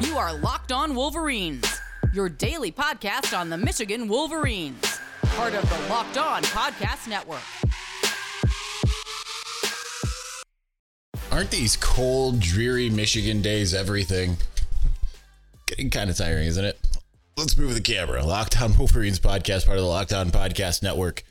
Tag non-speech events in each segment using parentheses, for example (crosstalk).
You are Locked On Wolverines, your daily podcast on the Michigan Wolverines, part of the Locked On Podcast Network. Aren't these cold, dreary Michigan days everything? Getting kind of tiring, isn't it? Let's move the camera. Locked On Wolverines podcast, part of the Locked On Podcast Network,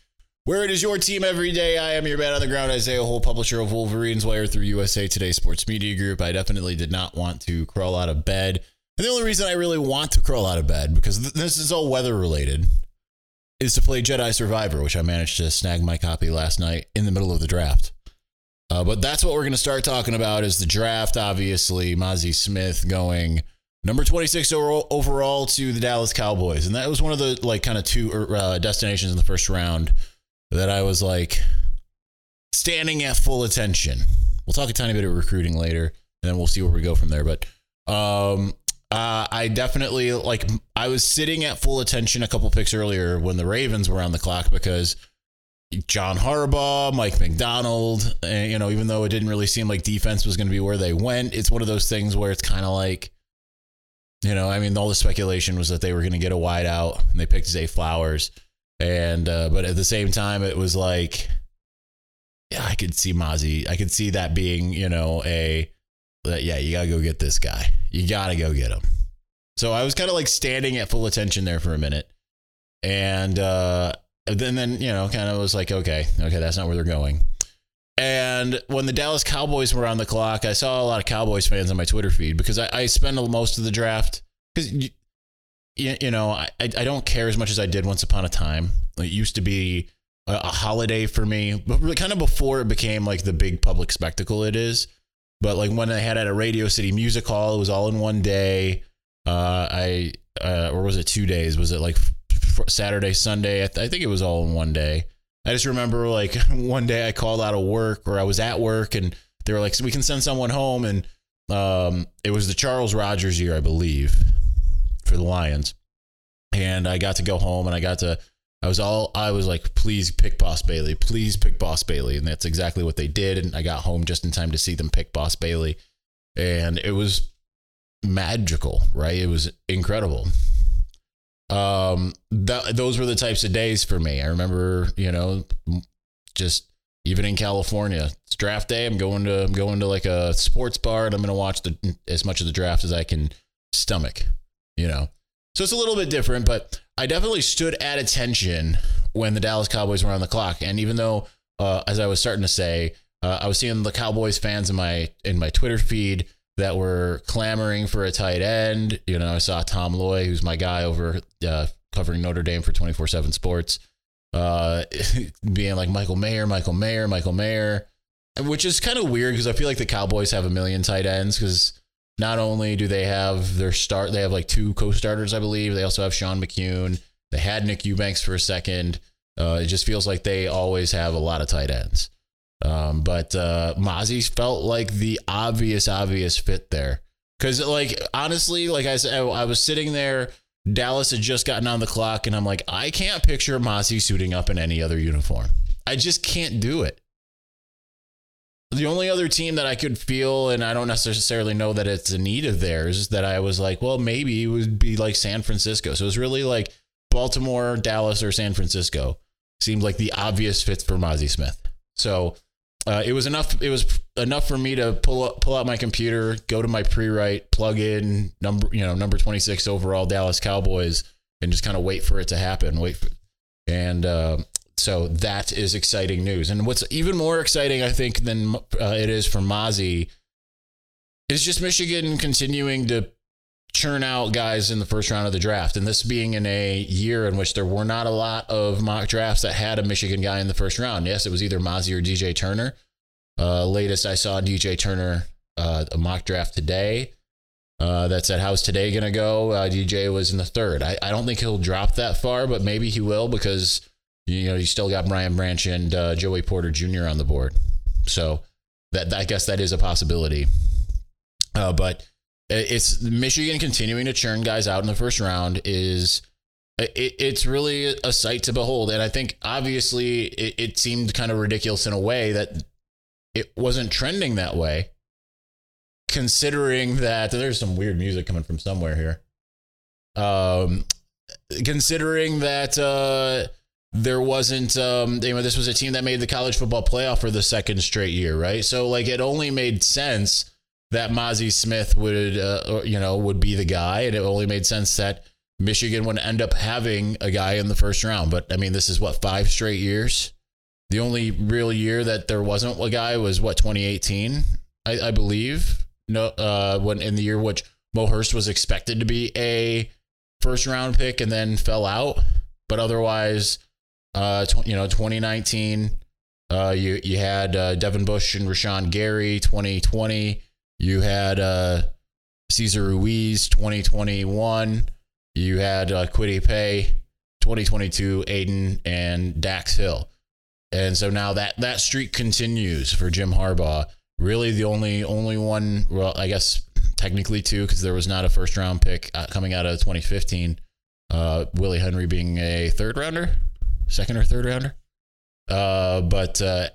where it is your team every day. I am your man on the ground, Isaiah Hole, publisher of Wolverines Wire through USA Today Sports Media Group. I definitely did not want to crawl out of bed. And the only reason I really want to crawl out of bed, because th- this is all weather related, is to play Jedi Survivor, which I managed to snag my copy last night in the middle of the draft. Uh, but that's what we're going to start talking about is the draft. Obviously, Mazi Smith going number 26 overall to the Dallas Cowboys, and that was one of the like kind of two uh, destinations in the first round that I was like standing at full attention. We'll talk a tiny bit of recruiting later, and then we'll see where we go from there. But um, uh, I definitely like. I was sitting at full attention a couple picks earlier when the Ravens were on the clock because John Harbaugh, Mike Macdonald, and, you know, even though it didn't really seem like defense was going to be where they went, it's one of those things where it's kind of like, you know, I mean, all the speculation was that they were going to get a wide out and they picked Zay Flowers. And, uh, but at the same time, it was like, yeah, I could see Mazi. I could see that being, you know, a, yeah, you got to go get this guy. You got to go get him. So I was kind of like standing at full attention there for a minute. And, uh, and then you know kind of was like okay okay that's not where they're going and when the dallas cowboys were on the clock i saw a lot of cowboys fans on my twitter feed because i, I spend most of the draft because you, you know I, I don't care as much as i did once upon a time it used to be a, a holiday for me but kind of before it became like the big public spectacle it is but like when i had at a radio city music hall it was all in one day uh, i uh, or was it two days was it like Saturday, Sunday. I, th- I think it was all in one day. I just remember like (laughs) one day I called out of work or I was at work and they were like, so we can send someone home. And um, it was the Charles Rogers year, I believe, for the Lions. And I got to go home and I got to, I was all, I was like, please pick Boss Bailey, please pick Boss Bailey. And that's exactly what they did. And I got home just in time to see them pick Boss Bailey. And it was magical, right? It was incredible um that those were the types of days for me i remember you know just even in california it's draft day i'm going to i'm going to like a sports bar and i'm going to watch the as much of the draft as i can stomach you know so it's a little bit different but i definitely stood at attention when the dallas cowboys were on the clock and even though uh, as i was starting to say uh, i was seeing the cowboys fans in my in my twitter feed that were clamoring for a tight end. You know, I saw Tom Loy, who's my guy over uh, covering Notre Dame for 24 7 sports, uh, (laughs) being like Michael Mayer, Michael Mayer, Michael Mayer, which is kind of weird because I feel like the Cowboys have a million tight ends because not only do they have their start, they have like two co starters, I believe. They also have Sean McKeon. They had Nick Eubanks for a second. Uh, it just feels like they always have a lot of tight ends. Um, but uh, Mazi felt like the obvious, obvious fit there. Because, like, honestly, like I said, I was sitting there. Dallas had just gotten on the clock, and I'm like, I can't picture Mazi suiting up in any other uniform. I just can't do it. The only other team that I could feel, and I don't necessarily know that it's a need of theirs, that I was like, well, maybe it would be like San Francisco. So it was really like Baltimore, Dallas, or San Francisco seemed like the obvious fits for Mazi Smith. So uh, it was enough. It was enough for me to pull up, pull out my computer, go to my pre-write, plug in number, you know, number 26 overall Dallas Cowboys, and just kind of wait for it to happen. Wait, for, and uh, so that is exciting news. And what's even more exciting, I think, than uh, it is for Mazi, is just Michigan continuing to churn out guys in the first round of the draft. And this being in a year in which there were not a lot of mock drafts that had a Michigan guy in the first round. Yes, it was either Mazi or DJ Turner. Uh, latest I saw DJ Turner, uh, a mock draft today. Uh, that said, how's today going to go? Uh, DJ was in the third. I, I don't think he'll drop that far, but maybe he will because, you know, you still got Brian Branch and uh, Joey Porter Jr. on the board. So that I guess that is a possibility. Uh, but it's Michigan continuing to churn guys out in the first round is it, it's really a sight to behold. And I think obviously it, it seemed kind of ridiculous in a way that it wasn't trending that way. considering that there's some weird music coming from somewhere here. Um, considering that uh, there wasn't, um, you know, this was a team that made the college football playoff for the second straight year, right? So like it only made sense that Mazi Smith would, uh, you know, would be the guy, and it only made sense that Michigan would end up having a guy in the first round. But I mean, this is what five straight years. The only real year that there wasn't a guy was what 2018, I, I believe. No, uh, when in the year which Mo Hurst was expected to be a first round pick and then fell out. But otherwise, uh, tw- you know, 2019, uh, you you had uh, Devin Bush and Rashan Gary. 2020, you had uh, Cesar Ruiz. 2021, you had uh, Kwity Paye. 2022, Aidan and Dax Hill. And so now that that streak continues for Jim Harbaugh. Really, the only only one, well, I guess technically two, because there was not a first round pick uh, coming out of 2015. Uh, Willie Henry being a third rounder, second or third rounder. Uh, but uh,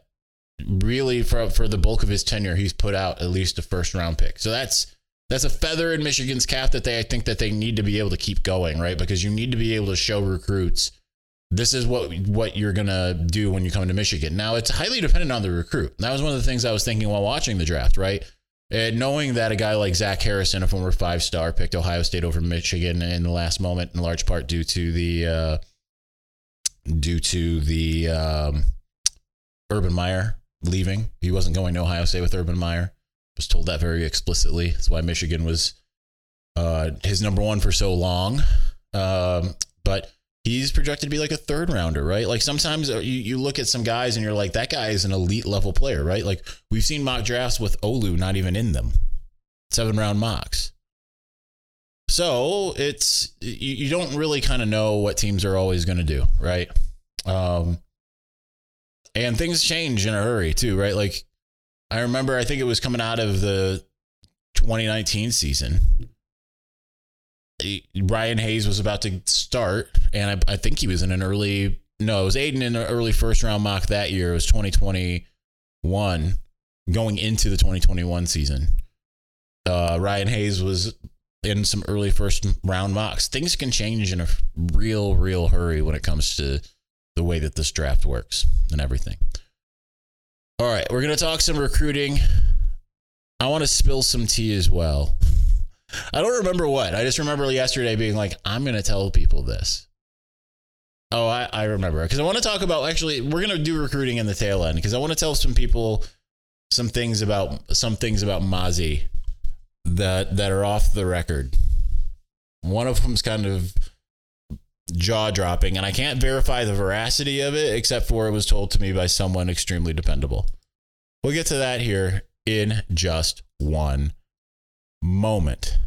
really, for for the bulk of his tenure, he's put out at least a first round pick. So that's that's a feather in Michigan's cap that they I think that they need to be able to keep going, right? Because you need to be able to show recruits this is what what you're gonna do when you come to Michigan. Now it's highly dependent on the recruit. That was one of the things I was thinking while watching the draft, right? And knowing that a guy like Zach Harrison, a former five star, picked Ohio State over Michigan in the last moment, in large part due to the uh, due to the um, Urban Meyer leaving. He wasn't going to Ohio State with Urban Meyer. Was told that very explicitly. That's why Michigan was uh, his number one for so long. Um, but he's projected to be like a third rounder, right? Like sometimes uh, you, you look at some guys and you're like, that guy is an elite level player, right? Like we've seen mock drafts with Olu not even in them, seven round mocks. So it's you, you don't really kind of know what teams are always going to do, right? Um, and things change in a hurry too, right? Like I remember, I think it was coming out of the 2019 season Ryan Hayes was about to start, and I, I, think he was in an early. No, it was Aidan in an early first round mock that year. It was 2021, going into the 2021 season. Uh, Ryan Hayes was in some early first round mocks. Things can change in a real, real hurry when it comes to the way that this draft works and everything. All right, we're going to talk some recruiting. I want to spill some tea as well. I don't remember what. I just remember yesterday being like, I'm going to tell people this. Oh, I, I remember. Because I want to talk about actually, we're going to do recruiting in the tail end because I want to tell some people some things about some things about Mazi that that are off the record. One of them's kind of jaw dropping, and I can't verify the veracity of it except for it was told to me by someone extremely dependable. We'll get to that here in just one moment.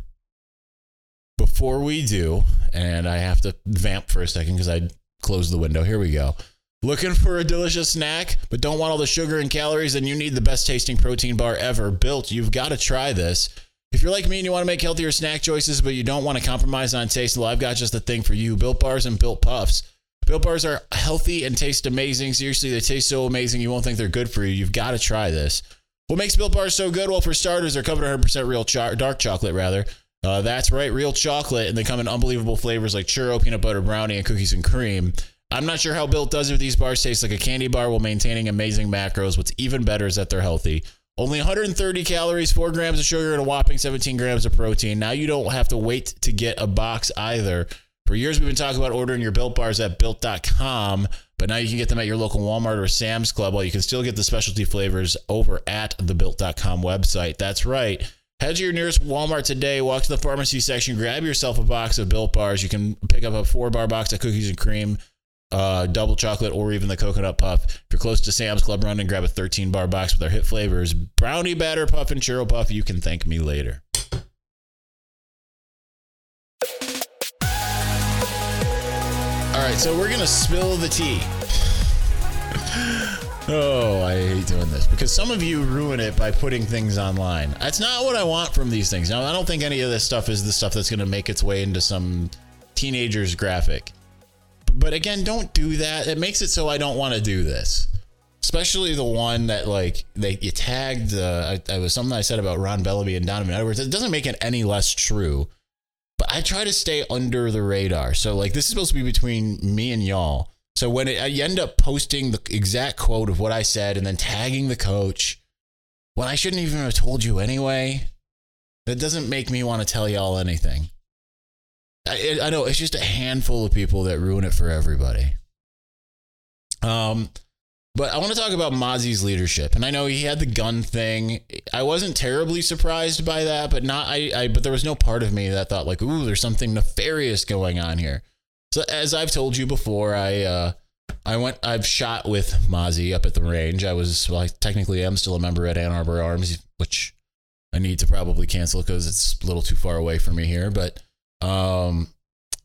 Before we do, and I have to vamp for a second because I closed the window. Here we go. Looking for a delicious snack, but don't want all the sugar and calories, then you need the best tasting protein bar ever built. You've got to try this. If you're like me and you want to make healthier snack choices, but you don't want to compromise on taste, well, I've got just the thing for you Built Bars and Built Puffs. Built Bars are healthy and taste amazing. Seriously, they taste so amazing, you won't think they're good for you. You've got to try this. What makes Built Bars so good? Well, for starters, they're covered 100% real cho- dark chocolate, rather. Uh, that's right, real chocolate, and they come in unbelievable flavors like churro, peanut butter brownie, and cookies and cream. I'm not sure how Built does it with these bars. Taste like a candy bar while maintaining amazing macros. What's even better is that they're healthy. Only 130 calories, 4 grams of sugar, and a whopping 17 grams of protein. Now you don't have to wait to get a box either. For years, we've been talking about ordering your Built Bars at Built.com, but now you can get them at your local Walmart or Sam's Club, while you can still get the specialty flavors over at the Built.com website. That's right. Head to your nearest Walmart today, walk to the pharmacy section, grab yourself a box of Built Bars. You can pick up a four bar box of cookies and cream, uh, double chocolate, or even the coconut puff. If you're close to Sam's Club, run and grab a 13 bar box with our hit flavors brownie batter puff and churro puff. You can thank me later. All right, so we're gonna spill the tea. (sighs) oh, I hate doing this because some of you ruin it by putting things online. That's not what I want from these things. Now, I don't think any of this stuff is the stuff that's gonna make its way into some teenager's graphic. But again, don't do that. It makes it so I don't want to do this. especially the one that like they you tagged. Uh, I, I was something I said about Ron Bellamy and Donovan Edwards. It doesn't make it any less true. But I try to stay under the radar. So like this is supposed to be between me and y'all. So when it, you end up posting the exact quote of what I said and then tagging the coach, when I shouldn't even have told you anyway, that doesn't make me want to tell y'all anything. I, I know it's just a handful of people that ruin it for everybody. Um, but I want to talk about Mazi's leadership, and I know he had the gun thing. I wasn't terribly surprised by that, but not I, I. But there was no part of me that thought like, "Ooh, there's something nefarious going on here." So as I've told you before, I uh, I went. I've shot with Mazi up at the range. I was well, I technically am still a member at Ann Arbor Arms, which I need to probably cancel because it's a little too far away for me here. But um,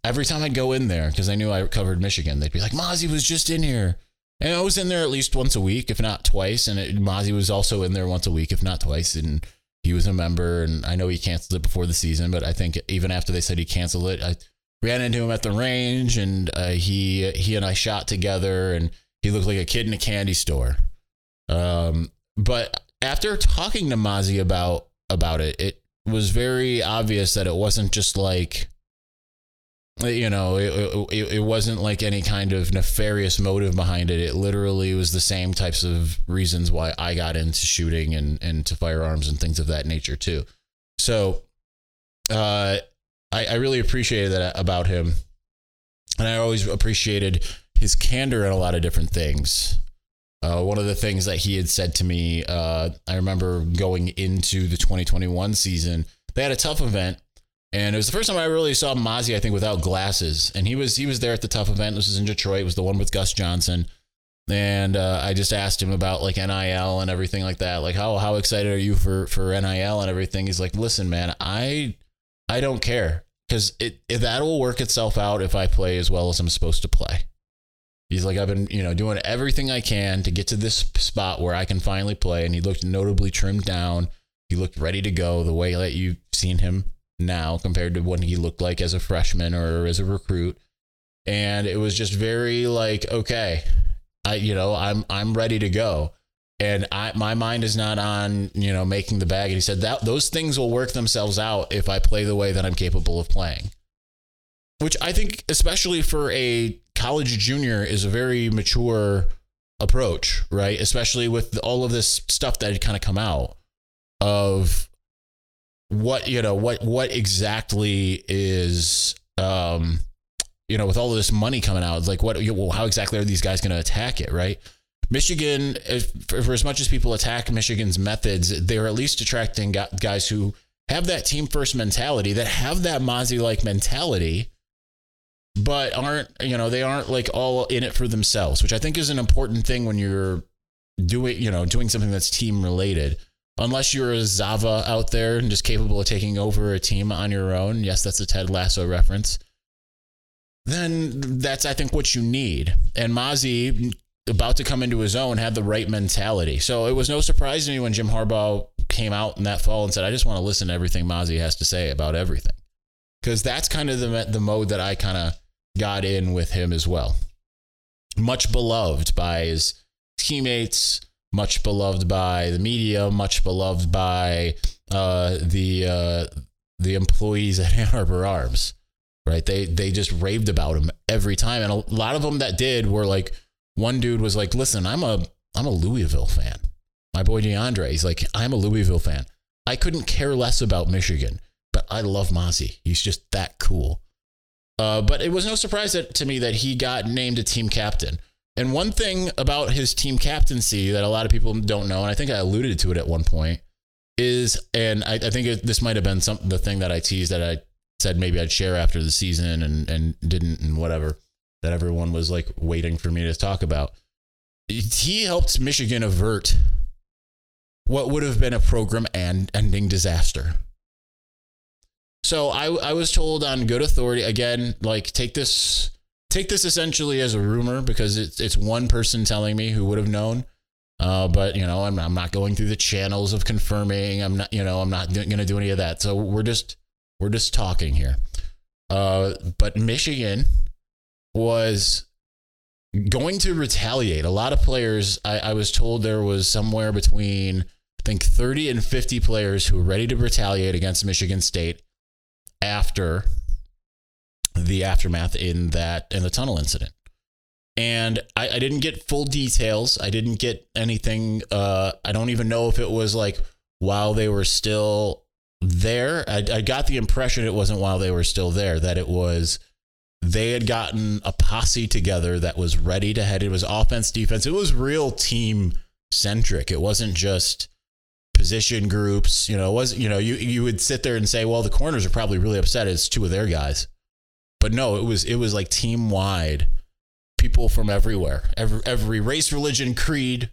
every time I'd go in there because I knew I covered Michigan, they'd be like, "Mazi was just in here." And I was in there at least once a week, if not twice. And it, Mazi was also in there once a week, if not twice. And he was a member. And I know he canceled it before the season, but I think even after they said he canceled it, I ran into him at the range, and uh, he he and I shot together, and he looked like a kid in a candy store. Um, but after talking to Mazi about about it, it was very obvious that it wasn't just like you know it, it, it, wasn't like any kind of nefarious motive behind it. It literally was the same types of reasons why i got into shooting and and to firearms and things of that nature too. So uh, I, I really appreciated that about him. And i always appreciated his candor in a lot of different things uh, one of the things that he had said to me uh, i remember going into the 2021 season they had a tough event and it was the first time I really saw Mazi, I think, without glasses. And he was he was there at the tough event. This was in Detroit. It was the one with Gus Johnson. And uh, I just asked him about like NIL and everything like that. Like how how excited are you for for NIL and everything? He's like, listen, man, I I don't care because it, it that will work itself out if I play as well as I'm supposed to play. He's like, I've been you know doing everything I can to get to this spot where I can finally play. And he looked notably trimmed down. He looked ready to go the way that you've seen him now compared to what he looked like as a freshman or as a recruit. And it was just very like, okay, I, you know, I'm, I'm ready to go. And I, my mind is not on, you know, making the bag. And he said that those things will work themselves out if I play the way that I'm capable of playing. Which I think, especially for a college junior, is a very mature approach, right? Especially with all of this stuff that had kind of come out of what you know what what exactly is um you know with all of this money coming out like what well, how exactly are these guys going to attack it right michigan for, for, as much as people attack michigan's methods they're at least attracting guys who have that team first mentality that have that Mazi like mentality but aren't you know they aren't like all in it for themselves which i think is an important thing when you're doing you know doing something that's team related unless you're a Zava out there and just capable of taking over a team on your own. Yes, that's a Ted Lasso reference. Then that's I think what you need. And Mazi, about to come into his own, had the right mentality. So it was no surprise to me when Jim Harbaugh came out in that fall and said, "I just want to listen to everything Mazi has to say about everything," because that's kind of the the mode that I kind of got in with him as well. Much beloved by his teammates much beloved by the media, much beloved by uh, the uh, the employees at (laughs) Ann Arbor Arms. Right? They they just raved about him every time, and a lot of them that did were like, one dude was like, "Listen, I'm a I'm a Louisville fan. My boy DeAndre, he's like, I'm a Louisville fan. I couldn't care less about Michigan, but I love Mazi. He's just that cool." Uh, but it was no surprise that, to me that he got named a team captain. And one thing about his team captaincy that a lot of people don't know, and I think I alluded to it at one point, is, and I, I think it, this might have been some the thing that I teased that I said maybe I'd share after the season and and didn't and whatever that everyone was like waiting for me to talk about. He helped Michigan avert what would have been a program and ending disaster. So I I was told on good authority again, like take this take this essentially as a rumor because it's it's one person telling me who would have known. Uh, but you know, I'm I'm not going through the channels of confirming. I'm not you know I'm not going to do any of that. So we're just we're just talking here. Uh, but Michigan was going to retaliate. A lot of players, I, I was told there was somewhere between, I think, 30 and 50 players who were ready to retaliate against Michigan State after the aftermath in that in the tunnel incident. And I, I didn't get full details. I didn't get anything. Uh, I don't even know if it was like while they were still there. I, I got the impression it wasn't while they were still there, that it was they had gotten a posse together that was ready to head. It was offense, defense. It was real team centric. It wasn't just position groups. You know, was you know you you would sit there and say, well, the corners are probably really upset. It's two of their guys, but no, it was it was like team wide. People from everywhere, every every race, religion, creed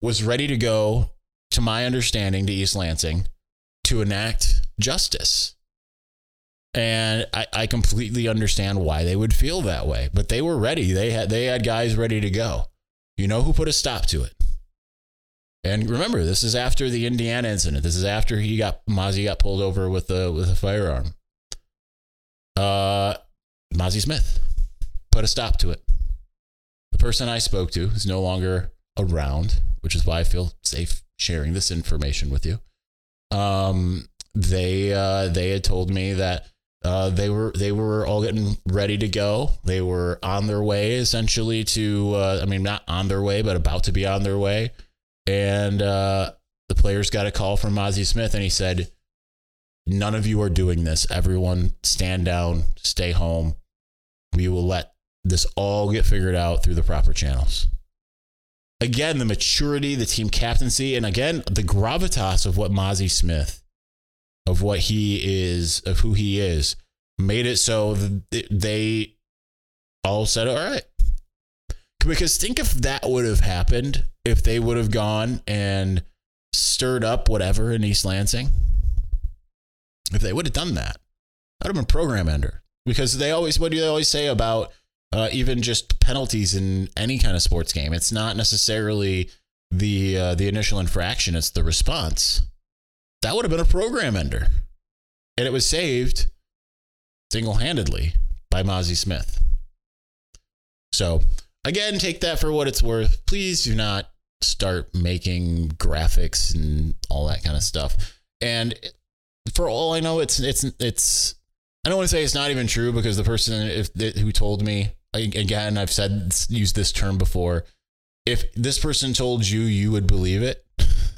was ready to go. To my understanding, to East Lansing to enact justice. And I, I completely understand why they would feel that way. But they were ready. They had they had guys ready to go. You know who put a stop to it? And remember, this is after the Indiana incident. This is after he got Mazi got pulled over with a with a firearm. Uh Mazi Smith put a stop to it. The person I spoke to is no longer around, which is why I feel safe sharing this information with you. Um, they uh, they had told me that uh, they were they were all getting ready to go. They were on their way essentially to uh, I mean not on their way, but about to be on their way. And uh, the players got a call from Mazi Smith, and he said, "None of you are doing this. Everyone, stand down, stay home. We will let this all get figured out through the proper channels." Again, the maturity, the team captaincy, and again the gravitas of what Mazi Smith, of what he is, of who he is, made it so they all said, "All right." Because think if that would have happened, if they would have gone and stirred up whatever in East Lansing, if they would have done that, that would have been program ender. Because they always, what do they always say about uh, even just penalties in any kind of sports game? It's not necessarily the uh, the initial infraction; it's the response. That would have been a program ender, and it was saved single handedly by Mazi Smith. So again, take that for what it's worth. Please do not start making graphics and all that kind of stuff. And for all I know, it's it's it's. I don't want to say it's not even true because the person if who told me again, I've said used this term before. If this person told you, you would believe it.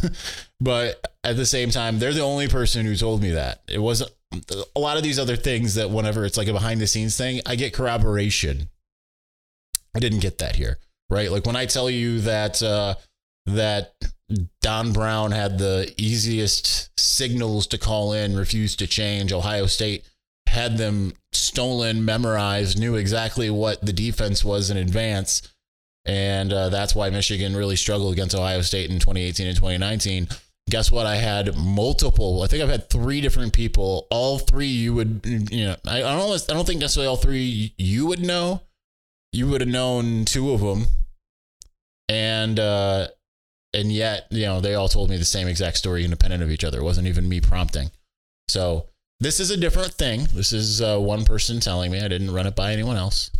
(laughs) but at the same time, they're the only person who told me that. It wasn't a lot of these other things that whenever it's like a behind the scenes thing, I get corroboration. I didn't get that here, right? Like when I tell you that uh, that Don Brown had the easiest signals to call in, refused to change. Ohio State had them stolen, memorized, knew exactly what the defense was in advance. And uh, that's why Michigan really struggled against Ohio State in 2018 and 2019. Guess what? I had multiple. I think I've had three different people. All three you would, you know, I, I don't. I don't think necessarily all three you would know. You would have known two of them, and uh, and yet you know they all told me the same exact story, independent of each other. It wasn't even me prompting. So this is a different thing. This is uh, one person telling me. I didn't run it by anyone else.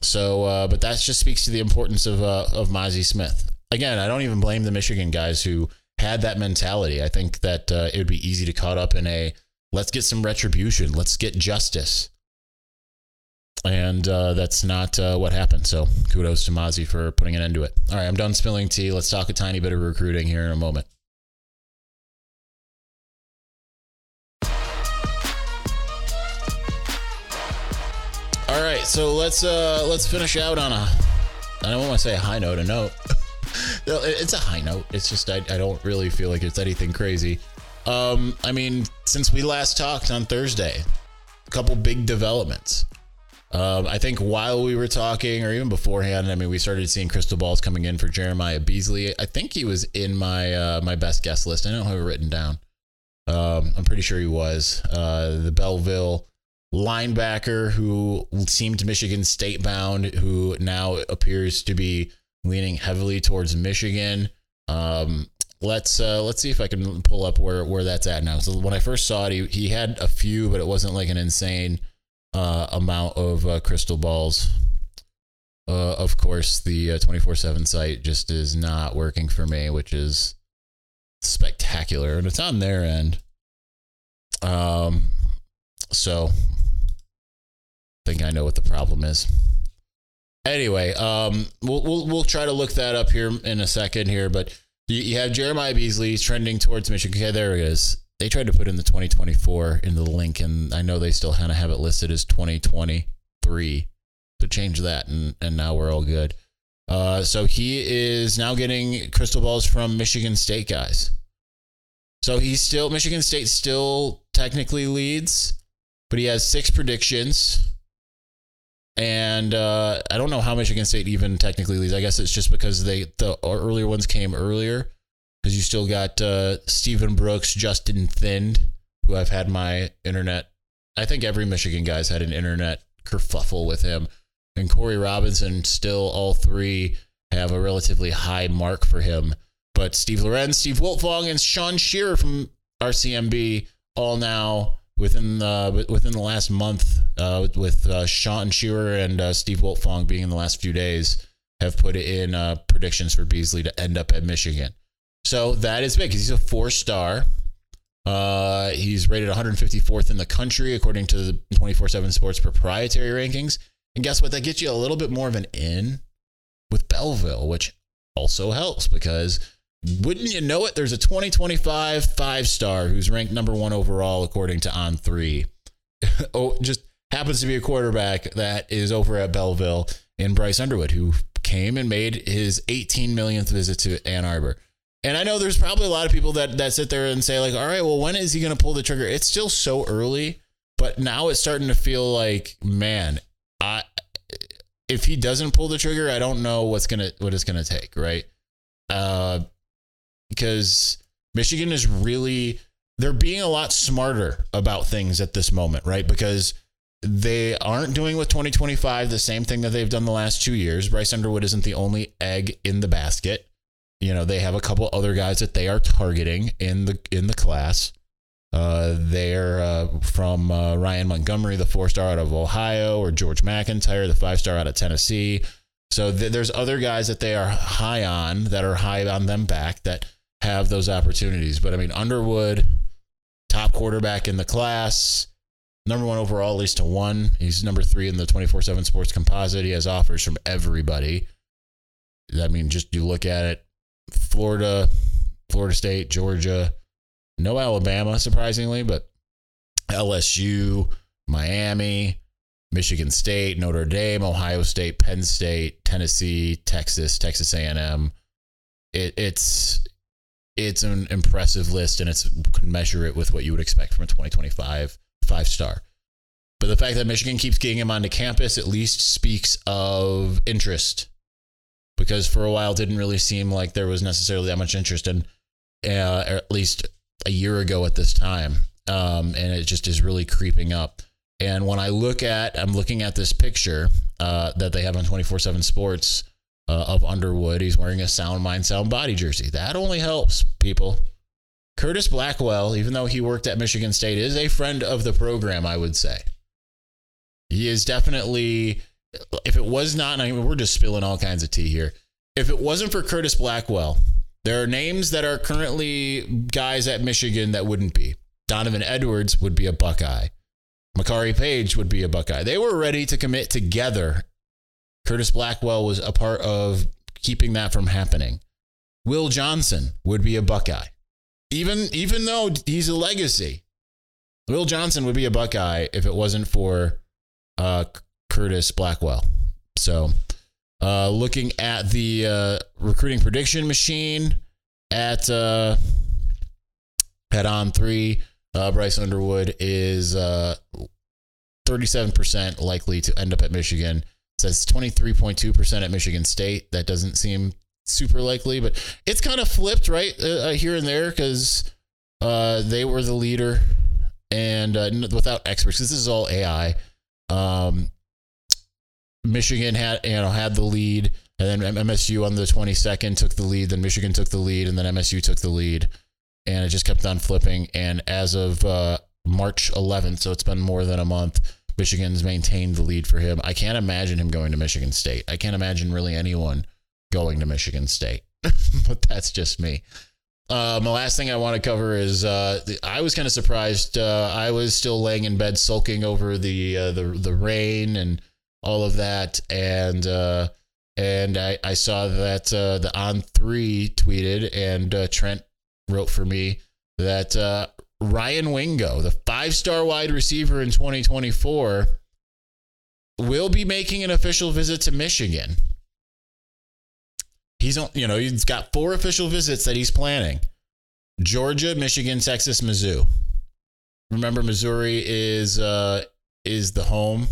So, uh, but that just speaks to the importance of uh, of Mazi Smith. Again, I don't even blame the Michigan guys who had that mentality. I think that uh, it would be easy to caught up in a let's get some retribution, let's get justice, and uh, that's not uh, what happened. So, kudos to Mazi for putting an end to it. All right, I'm done spilling tea. Let's talk a tiny bit of recruiting here in a moment. All right, so let's uh let's finish out on a I don't want to say a high note, a note. (laughs) it's a high note. It's just I, I don't really feel like it's anything crazy. Um, I mean, since we last talked on Thursday, a couple big developments. Um, I think while we were talking, or even beforehand, I mean, we started seeing crystal balls coming in for Jeremiah Beasley. I think he was in my uh, my best guest list. I don't have it written down. Um, I'm pretty sure he was. Uh, the Belleville linebacker who seemed Michigan State bound, who now appears to be leaning heavily towards Michigan. Um, let's uh, let's see if I can pull up where where that's at now. So when I first saw it, he he had a few, but it wasn't like an insane uh, amount of uh, crystal balls. uh, of course, the twenty four seven site just is not working for me, which is spectacular, and it's on their end. Um, so I think I know what the problem is. Anyway, um, we'll we'll we'll try to look that up here in a second here, but you, you have Jeremiah Beasley trending towards Michigan. Okay, there is. They tried to put in the 2024 in the link, and I know they still kind of have it listed as 2023. So change that, and and now we're all good. Uh, so he is now getting crystal balls from Michigan State guys. So he's still Michigan State still technically leads, but he has six predictions. And uh, I don't know how Michigan State even technically leads. I guess it's just because they the earlier ones came earlier. Because you still got uh, Stephen Brooks, Justin Thind, who I've had my internet. I think every Michigan guy's had an internet kerfuffle with him, and Corey Robinson. Still, all three have a relatively high mark for him. But Steve Lorenz, Steve Wiltfong, and Sean Shearer from RCMB all now within the within the last month, uh, with uh, Sean Shearer and uh, Steve Wiltfong being in the last few days, have put in uh, predictions for Beasley to end up at Michigan. So that is big. Because he's a four star. Uh, he's rated 154th in the country according to the 24/7 Sports proprietary rankings. And guess what? That gets you a little bit more of an in with Belleville, which also helps because wouldn't you know it? There's a 2025 five star who's ranked number one overall according to On Three. (laughs) oh, just happens to be a quarterback that is over at Belleville in Bryce Underwood, who came and made his 18 millionth visit to Ann Arbor. And I know there's probably a lot of people that that sit there and say like, all right, well, when is he going to pull the trigger? It's still so early, but now it's starting to feel like, man, I if he doesn't pull the trigger, I don't know what's gonna what it's gonna take, right? Uh, because Michigan is really they're being a lot smarter about things at this moment, right? Because they aren't doing with 2025 the same thing that they've done the last two years. Bryce Underwood isn't the only egg in the basket. You know, they have a couple other guys that they are targeting in the in the class. Uh, they're uh, from uh, Ryan Montgomery, the four star out of Ohio, or George MacIntyre, the five star out of Tennessee. So th- there's other guys that they are high on that are high on them back that have those opportunities. But I mean, Underwood, top quarterback in the class, number one overall, at least to one. He's number three in the 24 7 sports composite. He has offers from everybody. I mean, just you look at it Florida, Florida State, Georgia, no Alabama, surprisingly, but LSU, Miami, Michigan State, Notre Dame, Ohio State, Penn State, Tennessee, Texas, Texas A&M. It, it's it's an impressive list and it's can measure it with what you would expect from a 2025 five star. But the fact that Michigan keeps getting him onto campus at least speaks of interest because for a while it didn't really seem like there was necessarily that much interest in uh, at least a year ago at this time. Um, and it just is really creeping up. And when I look at, I'm looking at this picture uh, that they have on 24 7 Sports uh, of Underwood. He's wearing a Sound Mind, Sound Body jersey. That only helps people. Curtis Blackwell, even though he worked at Michigan State, is a friend of the program, I would say. He is definitely, if it was not, I mean, we're just spilling all kinds of tea here. If it wasn't for Curtis Blackwell, there are names that are currently guys at Michigan that wouldn't be. Donovan Edwards would be a Buckeye. Makari Paige would be a Buckeye. They were ready to commit together Curtis Blackwell was a part of keeping that from happening. Will Johnson would be a Buckeye. Even even though he's a legacy, Will Johnson would be a Buckeye if it wasn't for uh, Curtis Blackwell. So, uh, looking at the uh, recruiting prediction machine at uh, at on three, uh, Bryce Underwood is uh, 37% likely to end up at Michigan says 23.2% at Michigan State. That doesn't seem super likely, but it's kind of flipped right uh, here and there because they were the leader and without experts, this is all AI. Um, Michigan had you know had the lead, and then MSU on the 22nd took the lead. Then Michigan took the lead, and then MSU took the lead, and it just kept on flipping. And as of uh, March 11th, so it's been more than a month, Michigan's maintained the lead for him. I can't imagine him going to Michigan State. I can't imagine really anyone going to Michigan State, (laughs) but that's just me. Um, the last thing I want to cover is uh, the, I was kind of surprised. Uh, I was still laying in bed sulking over the uh, the the rain and all of that, and uh, and I, I saw that uh, the on three tweeted and uh, Trent wrote for me that Ryan Wingo, the five star wide receiver in 2024, will be making an official visit to Michigan. He's on, you know, he's got four official visits that he's planning Georgia, Michigan, Texas, Mizzou. Remember, Missouri is uh, is the home.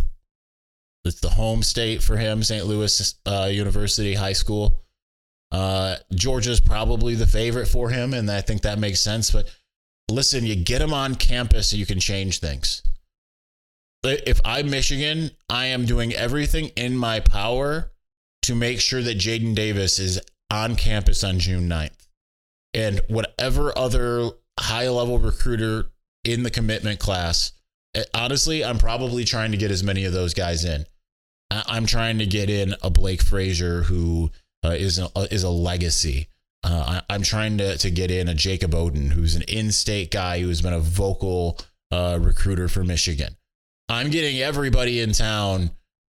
It's the home state for him, St. Louis uh, University High School. Uh, Georgia's probably the favorite for him, and I think that makes sense. But listen, you get him on campus you can change things. If I'm Michigan, I am doing everything in my power to make sure that Jadyn Davis is on campus on June 9th. And whatever other high level recruiter in the commitment class, eh, honestly, I'm probably trying to get as many of those guys in. I'm trying to get in a Blake Frazier who uh, is a, is a legacy. Uh, I, am trying to, to get in a Jacob Oden, who's an in state guy who's been a vocal uh, recruiter for Michigan. I'm getting everybody in town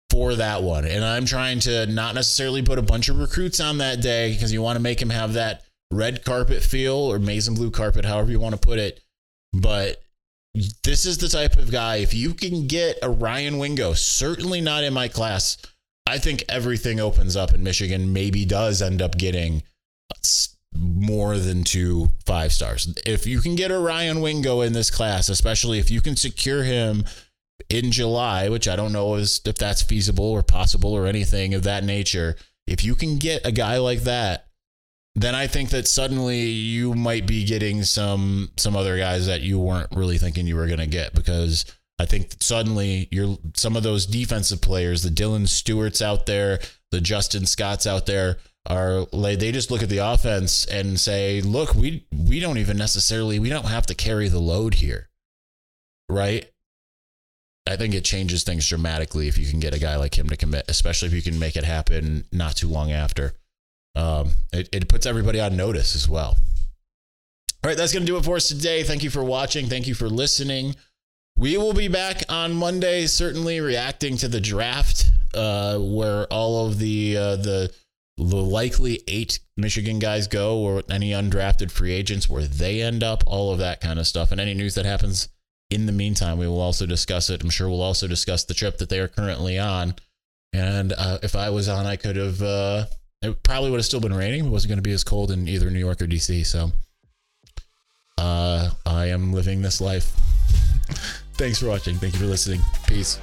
for that one. And I'm trying to not necessarily put a bunch of recruits on that day because you want to make him have that red carpet feel or maize and blue carpet, however you want to put it. But this is the type of guy, if you can get a Ryan Wingo, certainly not in my class, I think everything opens up in Michigan, maybe does end up getting more than two five stars. If you can get a Ryan Wingo in this class, especially if you can secure him in July, which I don't know is if that's feasible or possible or anything of that nature, if you can get a guy like that, then I think that suddenly you might be getting some some other guys that you weren't really thinking you were going to get because I think suddenly you're some of those defensive players, the Dylan Stewarts out there, the Justin Scotts out there, are they just look at the offense and say, "Look, we we don't even necessarily we don't have to carry the load here." Right? I think it changes things dramatically if you can get a guy like him to commit, especially if you can make it happen not too long after. Um, it, it puts everybody on notice as well. All right, that's going to do it for us today. Thank you for watching. Thank you for listening. We will be back on Monday, certainly reacting to the draft, uh, where all of the uh, the the likely eight Michigan guys go or any undrafted free agents where they end up, all of that kind of stuff. And any news that happens in the meantime, we will also discuss it. I'm sure we'll also discuss the trip that they are currently on. And uh, if I was on, I could have, uh, it probably would have still been raining. It wasn't going to be as cold in either New York or DC. So uh, I am living this life. (laughs) Thanks for watching. Thank you for listening. Peace.